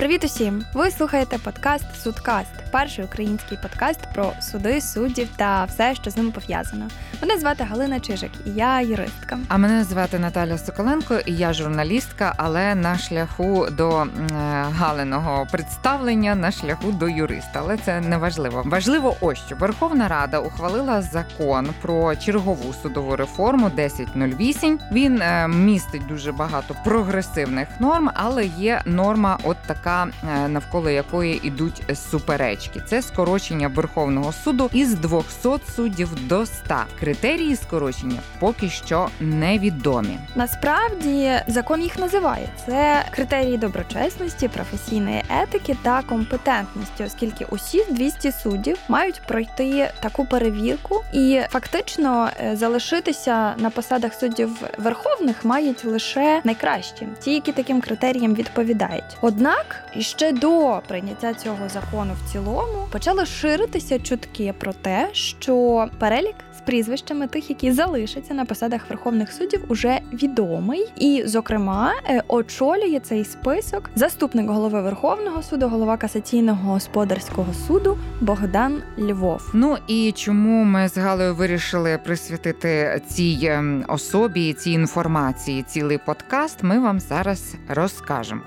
Привіт усім! Ви слухаєте подкаст Судкаст, перший український подкаст про суди, суддів та все, що з ними пов'язано. Мене звати Галина Чижик, і я юристка. А мене звати Наталя Соколенко, і я журналістка, але на шляху до е, галиного представлення, на шляху до юриста. Але це не важливо. Важливо, ось що Верховна Рада ухвалила закон про чергову судову реформу 1008. Він е, містить дуже багато прогресивних норм, але є норма, от така яка е, навколо якої ідуть суперечки. Це скорочення Верховного суду із 200 суддів до 100. Критерії скорочення поки що невідомі. Насправді закон їх називає це критерії доброчесності, професійної етики та компетентності, оскільки усі 200 суддів мають пройти таку перевірку, і фактично е, залишитися на посадах суддів верховних мають лише найкращі, ті, які таким критеріям відповідають. Однак і ще до прийняття цього закону в цілому почали ширитися чутки про те, що перелік прізвищами тих, які залишаться на посадах верховних суддів, уже відомий. І, зокрема, е, очолює цей список заступник голови Верховного суду, голова касаційного господарського суду Богдан Львов. Ну і чому ми з Галею вирішили присвятити цій ем, особі, цій інформації, цілий подкаст? Ми вам зараз розкажемо.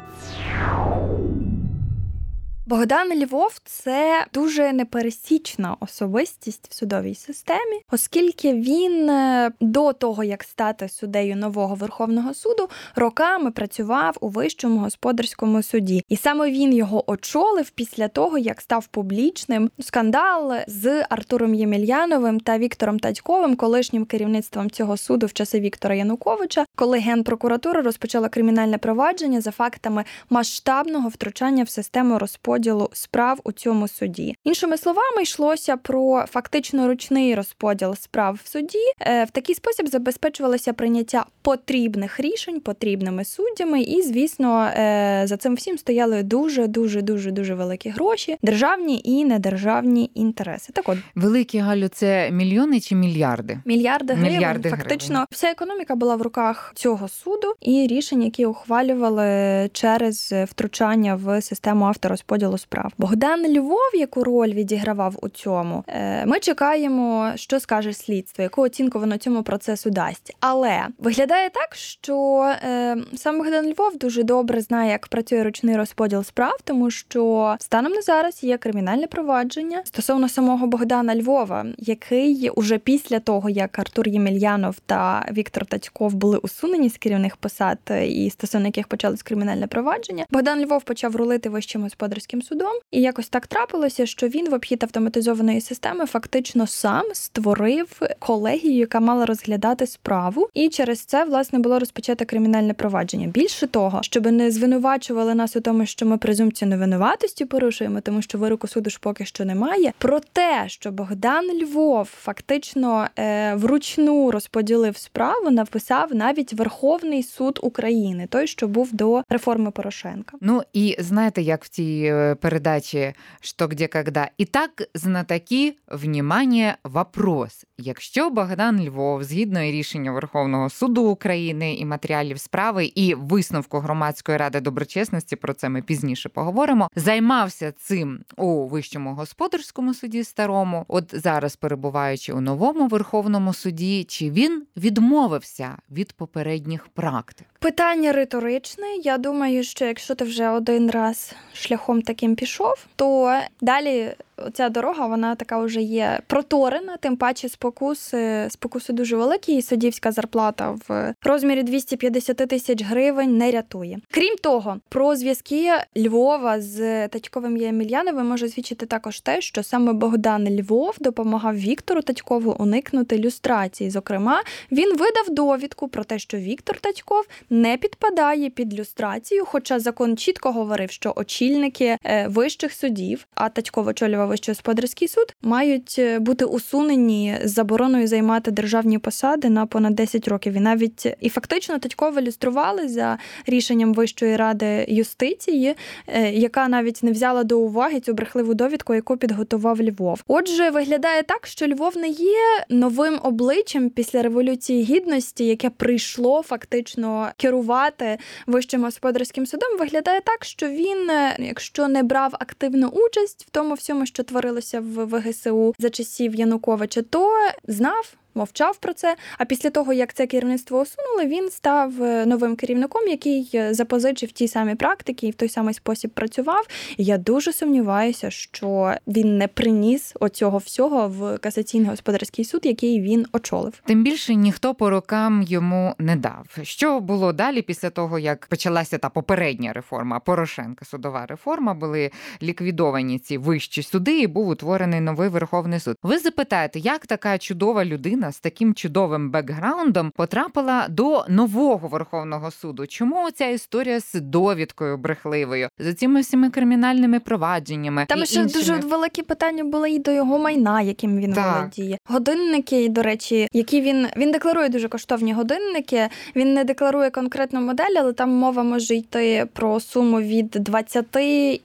Богдан Львов це дуже непересічна особистість в судовій системі, оскільки він е, до того, як стати суддею нового Верховного суду, роками працював у вищому господарському суді, і саме він його очолив після того, як став публічним. Скандал з Артуром Ємельяновим та Віктором Татьковим, колишнім керівництвом цього суду в часи Віктора Януковича, коли генпрокуратура розпочала кримінальне провадження за фактами масштабного втручання в систему розподілу розподілу справ у цьому суді. Іншими словами, йшлося про фактично ручний розподіл справ в суді. Е, в такий спосіб забезпечувалося прийняття потрібних рішень потрібними суддями, і, звісно, е, за цим всім стояли дуже дуже дуже дуже великі гроші, державні і недержавні інтереси. Так от великі Галю, це мільйони чи мільярди? Мільярди гривень. Мільярди Фактично, гривень. вся економіка була в руках цього суду, і рішень, які ухвалювали через втручання в систему авторозподілу розподілу справ. Богдан Львов, яку роль відігравав у цьому, е, ми чекаємо, що скаже слідство, яку оцінку воно цьому процесу дасть. Але виглядає так, що е, сам Богдан Львов дуже добре знає, як працює ручний розподіл справ, тому що станом на зараз є кримінальне провадження стосовно самого Богдана Львова, який уже після того, як Артур Ємельянов та Віктор Татьков були усунені з керівних посад, і стосовно яких почалось кримінальне провадження, Богдан Львов почав рулити вищим господарським судом, і якось так трапилося, що він в обхід автоматизованої системи фактично сам створив колегію, яка мала розглядати справу, і через це власне було розпочато кримінальне провадження. Більше того, щоб не звинувачували нас у тому, що ми презумпцію невинуватості порушуємо, тому що вироку суду ж поки що немає. Про те, що Богдан Львов фактично е, вручну розподілив справу, написав навіть Верховний суд України, той, що був до реформи Порошенка. Ну і знаєте, як в цій е, передачі «Що, где, когда». І так, знатоки, внимание, вопрос. Якщо Богдан Львов, згідно рішення Верховного суду України і матеріалів справи, і висновку громадської ради доброчесності, про це ми пізніше поговоримо, займався цим у вищому господарському суді старому, от зараз перебуваючи у новому Верховному суді, чи він відмовився від попередніх практик? Питання риторичне. Я думаю, що якщо ти вже один раз шляхом таким пішов, то далі ця дорога вона така вже є проторена, тим паче спокуси спокуси дуже великі, і суддівська зарплата в розмірі 250 тисяч гривень не рятує. Крім того, про зв'язки Львова з Татьковим Ємельяновим може свідчити також те, що саме Богдан Львов допомагав Віктору Татькову уникнути люстрації. Зокрема, він видав довідку про те, що Віктор Татьков не підпадає під люстрацію, хоча закон чітко говорив, що очільники е, вищих судів, а Татьков очолював Вищий господарський суд мають е, бути усунені з забороною займати державні посади на понад 10 років. І навіть і фактично Татьково ілюстрували за рішенням Вищої ради юстиції, е, яка навіть не взяла до уваги цю брехливу довідку, яку підготував Львов. Отже, виглядає так, що Львов не є новим обличчям після революції гідності, яке прийшло фактично керувати вищим господарським судом. Виглядає так, що він, е, якщо не брав активну участь в тому всьому, що творилося в ВГСУ за часів Януковича, то знав мовчав про це. А після того, як це керівництво усунули, він став е, новим керівником, який е, запозичив ті самі практики і в той самий спосіб працював. І я дуже сумніваюся, що він не приніс оцього всього в касаційний господарський суд, який він очолив. Тим більше ніхто по рокам йому не дав. Що було далі після того, як почалася та попередня реформа Порошенка, судова реформа, були ліквідовані ці вищі суди, і був утворений новий Верховний суд. Ви запитаєте, як така чудова людина? Людина з таким чудовим бекграундом потрапила до нового Верховного суду. Чому ця історія з довідкою брехливою, з цими всіми кримінальними провадженнями? Там і ще іншими... дуже великі питання були і до його майна, яким він так. володіє. Годинники, до речі, які він він декларує дуже коштовні годинники. Він не декларує конкретну модель, але там мова може йти про суму від 20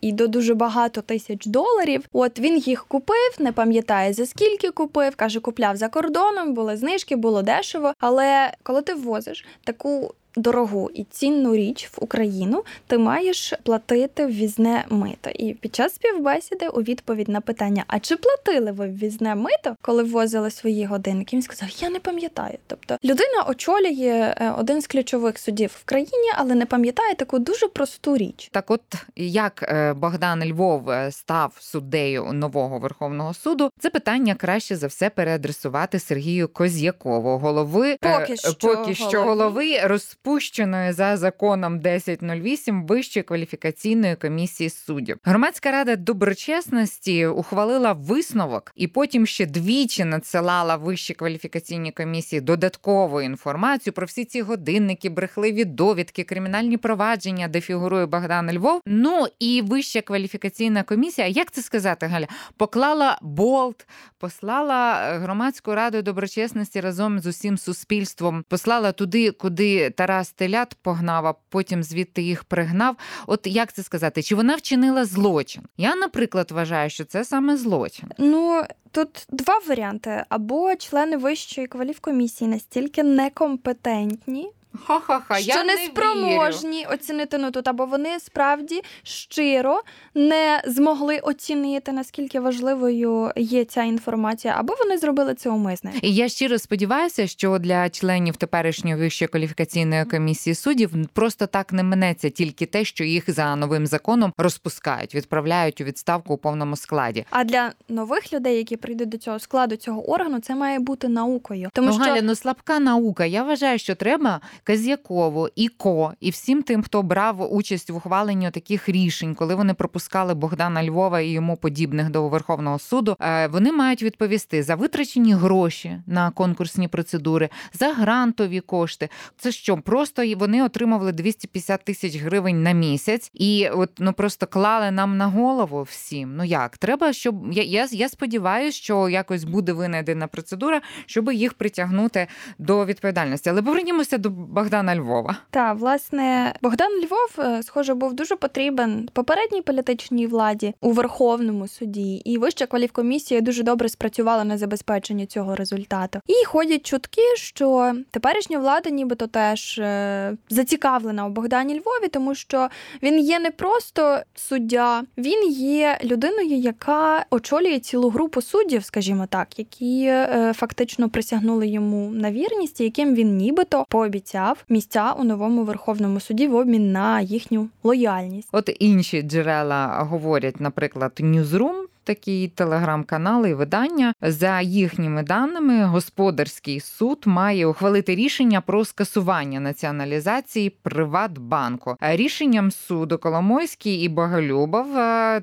і до дуже багато тисяч доларів. От він їх купив, не пам'ятає за скільки купив, каже, купляв за кордоном були знижки, було дешево. Але коли ти ввозиш таку дорогу і цінну річ в Україну, ти маєш платити ввізне мито. І під час співбесіди у відповідь на питання: а чи платили ви ввізне мито, коли ввозили свої годинники? Він сказав: Я не пам'ятаю. Тобто людина очолює е, один з ключових судів в країні, але не пам'ятає таку дуже просту річ. Так, от як е, Богдан Львов е, став суддею нового Верховного суду, це питання краще за все переадресувати Сергію Коз'якову, голови поки що поки що голови розпочатку розпущеної за законом 1008 Вищої кваліфікаційної комісії суддів. Громадська рада доброчесності ухвалила висновок і потім ще двічі надсилала вищій кваліфікаційній комісії додаткову інформацію про всі ці годинники, брехливі довідки, кримінальні провадження, де фігурує Богдан Львов. Ну і вища кваліфікаційна комісія, як це сказати, Галя, поклала болт, послала громадську раду доброчесності разом з усім суспільством, послала туди, куди Тарас Тарас телят погнав, а потім звідти їх пригнав. От як це сказати? Чи вона вчинила злочин? Я, наприклад, вважаю, що це саме злочин. Ну тут два варіанти: або члени вищої кваліфкомісії настільки некомпетентні. Ха-ха-ха, що я не не спроможні вірю. оцінити ну тут, або вони справді щиро не змогли оцінити наскільки важливою є ця інформація, або вони зробили це умисне. І я щиро сподіваюся, що для членів теперішньої вищої кваліфікаційної комісії суддів просто так не минеться тільки те, що їх за новим законом розпускають, відправляють у відставку у повному складі. А для нових людей, які прийдуть до цього складу цього органу, це має бути наукою. Тому ну, що Галя, ну слабка наука. Я вважаю, що треба Каз'якову, і Ко, і всім тим, хто брав участь в ухваленні таких рішень, коли вони пропускали Богдана Львова і йому подібних до Верховного суду, е, вони мають відповісти за витрачені гроші на конкурсні процедури, за грантові кошти. Це що просто вони отримували 250 тисяч гривень на місяць, і от ну просто клали нам на голову всім. Ну як треба, щоб я я, я сподіваюся, що якось буде винайдена процедура, щоб їх притягнути до відповідальності. Але повернімося до Богдана Львова. Та власне Богдан Львов, е, схоже, був дуже потрібен попередній політичній владі у Верховному суді, і вища кваліфкомісія дуже добре спрацювала на забезпеченні цього результату. І ходять чутки, що теперішня влада, нібито теж е, зацікавлена у Богдані Львові, тому що він є не просто суддя, він є людиною, яка очолює цілу групу суддів, скажімо так, які е, фактично присягнули йому на вірність, яким він нібито пообіцяв обіцяв місця у новому верховному суді в обмін на їхню лояльність. От інші джерела говорять, наприклад, Newsroom, такі телеграм-канали і видання. За їхніми даними, господарський суд має ухвалити рішення про скасування націоналізації Приватбанку. Рішенням суду Коломойський і Боголюбов,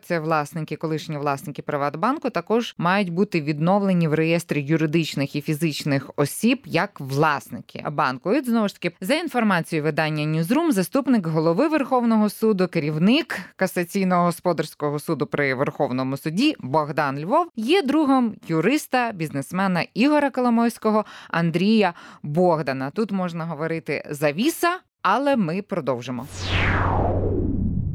це власники, колишні власники Приватбанку, також мають бути відновлені в реєстрі юридичних і фізичних осіб як власники банку. І знову ж таки, за інформацією видання Newsroom, заступник голови Верховного суду, керівник касаційного господарського суду при Верховному суді Богдан Львов є другом юриста, бізнесмена Ігора Коломойського Андрія Богдана. Тут можна говорити завіса, але ми продовжимо.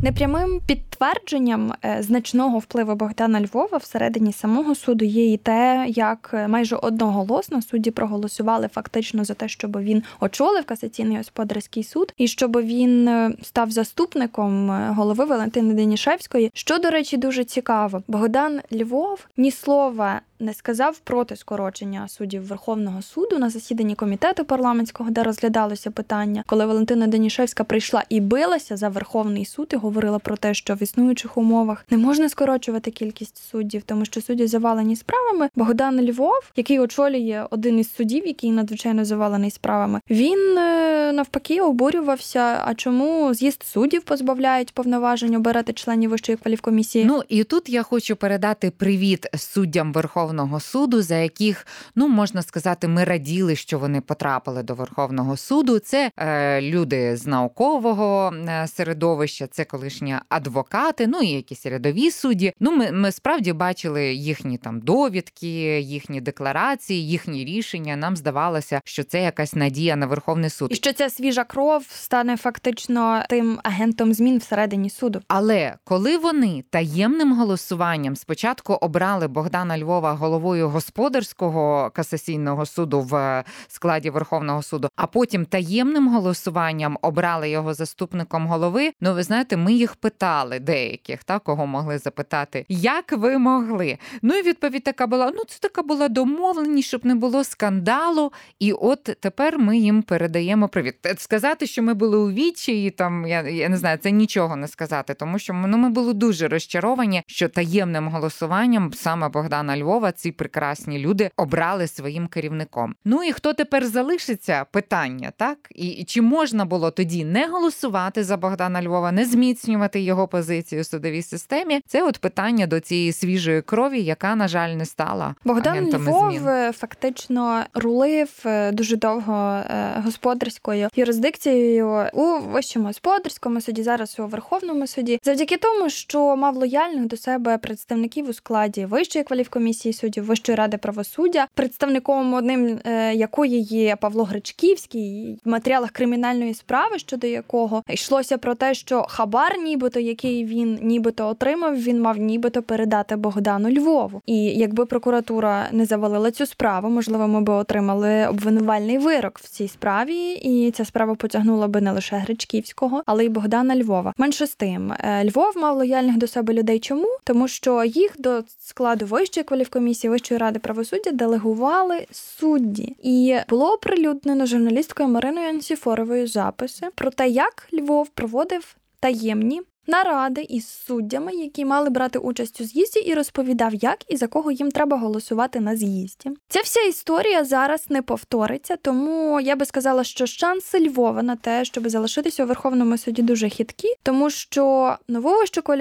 Непрямим підтвердженням е, значного впливу Богдана Львова всередині самого суду є і те, як е, майже одноголосно судді проголосували фактично за те, щоб він очолив касаційний господарський суд, і щоб він е, став заступником голови Валентини Денішевської. Що до речі, дуже цікаво. Богдан Львов ні слова не сказав проти скорочення суддів Верховного суду на засіданні комітету парламентського, де розглядалося питання, коли Валентина Денішевська прийшла і билася за Верховний суд і говорила про те, що в існуючих умовах не можна скорочувати кількість суддів, тому що судді завалені справами. Богдан Львов, який очолює один із судів, який надзвичайно завалений справами, він е, навпаки обурювався. А чому з'їзд суддів позбавляють повноважень обирати членів вищої кваліфкомісії? Ну і тут я хочу передати привіт суддям Верховного. Верховного суду, за яких ну можна сказати, ми раділи, що вони потрапили до Верховного суду. Це е, люди з наукового е, середовища, це колишні адвокати, ну і якісь рядові судді. Ну, ми, ми справді бачили їхні там довідки, їхні декларації, їхні рішення. Нам здавалося, що це якась надія на Верховний суд, і що ця свіжа кров стане фактично тим агентом змін всередині суду. Але коли вони таємним голосуванням спочатку обрали Богдана Львова головою господарського касаційного суду в складі Верховного суду, а потім таємним голосуванням обрали його заступником голови. Ну, ви знаєте, ми їх питали деяких, та кого могли запитати, як ви могли? Ну і відповідь така була: ну це така була домовленість, щоб не було скандалу. І от тепер ми їм передаємо привіт. Сказати, що ми були у відчаї, там я я не знаю, це нічого не сказати, тому що ну, ми були дуже розчаровані, що таємним голосуванням саме Богдана Львова ці прекрасні люди обрали своїм керівником. Ну і хто тепер залишиться? Питання, так і чи можна було тоді не голосувати за Богдана Львова, не зміцнювати його позицію у судовій системі? Це от питання до цієї свіжої крові, яка на жаль не стала Богдан Львов змін. Е, фактично рулив е, дуже довго е, господарською юрисдикцією у вищому господарському суді, зараз у Верховному суді, завдяки тому, що мав лояльних до себе представників у складі вищої кваліфкомісії суддів Вищої ради правосуддя, представником одним е, якої є Павло Гречківський в матеріалах кримінальної справи, щодо якого йшлося про те, що хабар, нібито який він нібито отримав, він мав нібито передати Богдану Львову. І якби прокуратура не завалила цю справу, можливо, ми би отримали обвинувальний вирок в цій справі, і ця справа потягнула би не лише Гречківського, але й Богдана Львова. Менше з тим, е, Львов мав лояльних до себе людей. Чому? Тому що їх до складу вищої кваліфкомісії комісії Вищої ради правосуддя делегували судді, і було оприлюднено журналісткою Мариною Ансіфоровою записи про те, як Львов проводив таємні наради із суддями, які мали брати участь у з'їзді, і розповідав, як і за кого їм треба голосувати на з'їзді. Ця вся історія зараз не повториться, тому я би сказала, що шанси Львова на те, щоб залишитися у Верховному суді, дуже хиткі, тому що нову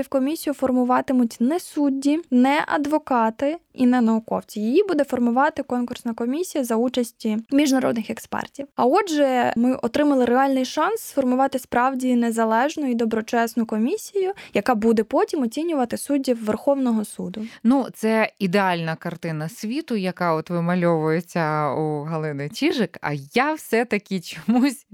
комісію формуватимуть не судді, не адвокати і не науковці. Її буде формувати конкурсна комісія за участі міжнародних експертів. А отже, ми отримали реальний шанс сформувати справді незалежну і доброчесну комісію яка буде потім оцінювати суддів Верховного суду. Ну, це ідеальна картина світу, яка от вимальовується у Галини Чижик. А я все-таки чомусь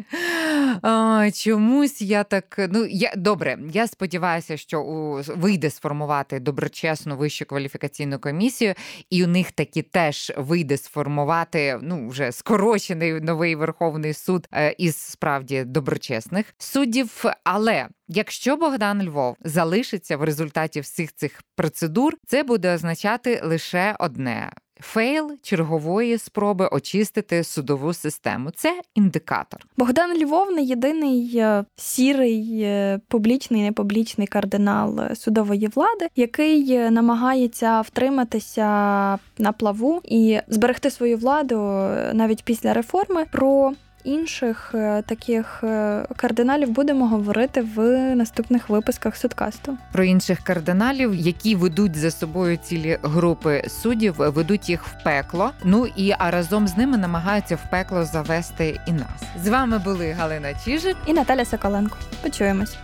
а, чомусь я так. Ну я добре. Я сподіваюся, що у вийде сформувати доброчесну вищу кваліфікаційну комісію, і у них таки теж вийде сформувати ну вже скорочений новий Верховний суд е, із справді доброчесних суддів. Але Якщо Богдан Львов залишиться в результаті всіх цих процедур, це буде означати лише одне. Фейл чергової спроби очистити судову систему це індикатор. Богдан Львов не єдиний е, сірий е, публічний, непублічний кардинал судової влади, який е, намагається втриматися на плаву і зберегти свою владу навіть після реформи. Про інших е, таких е, кардиналів будемо говорити в наступних випусках судкасту. Про інших кардиналів, які ведуть за собою цілі групи суддів, ведуть їх в пекло. Ну і а разом з ними намагаються в пекло завести і нас. З вами були Галина Чижик і Наталя Соколенко. Почуємось.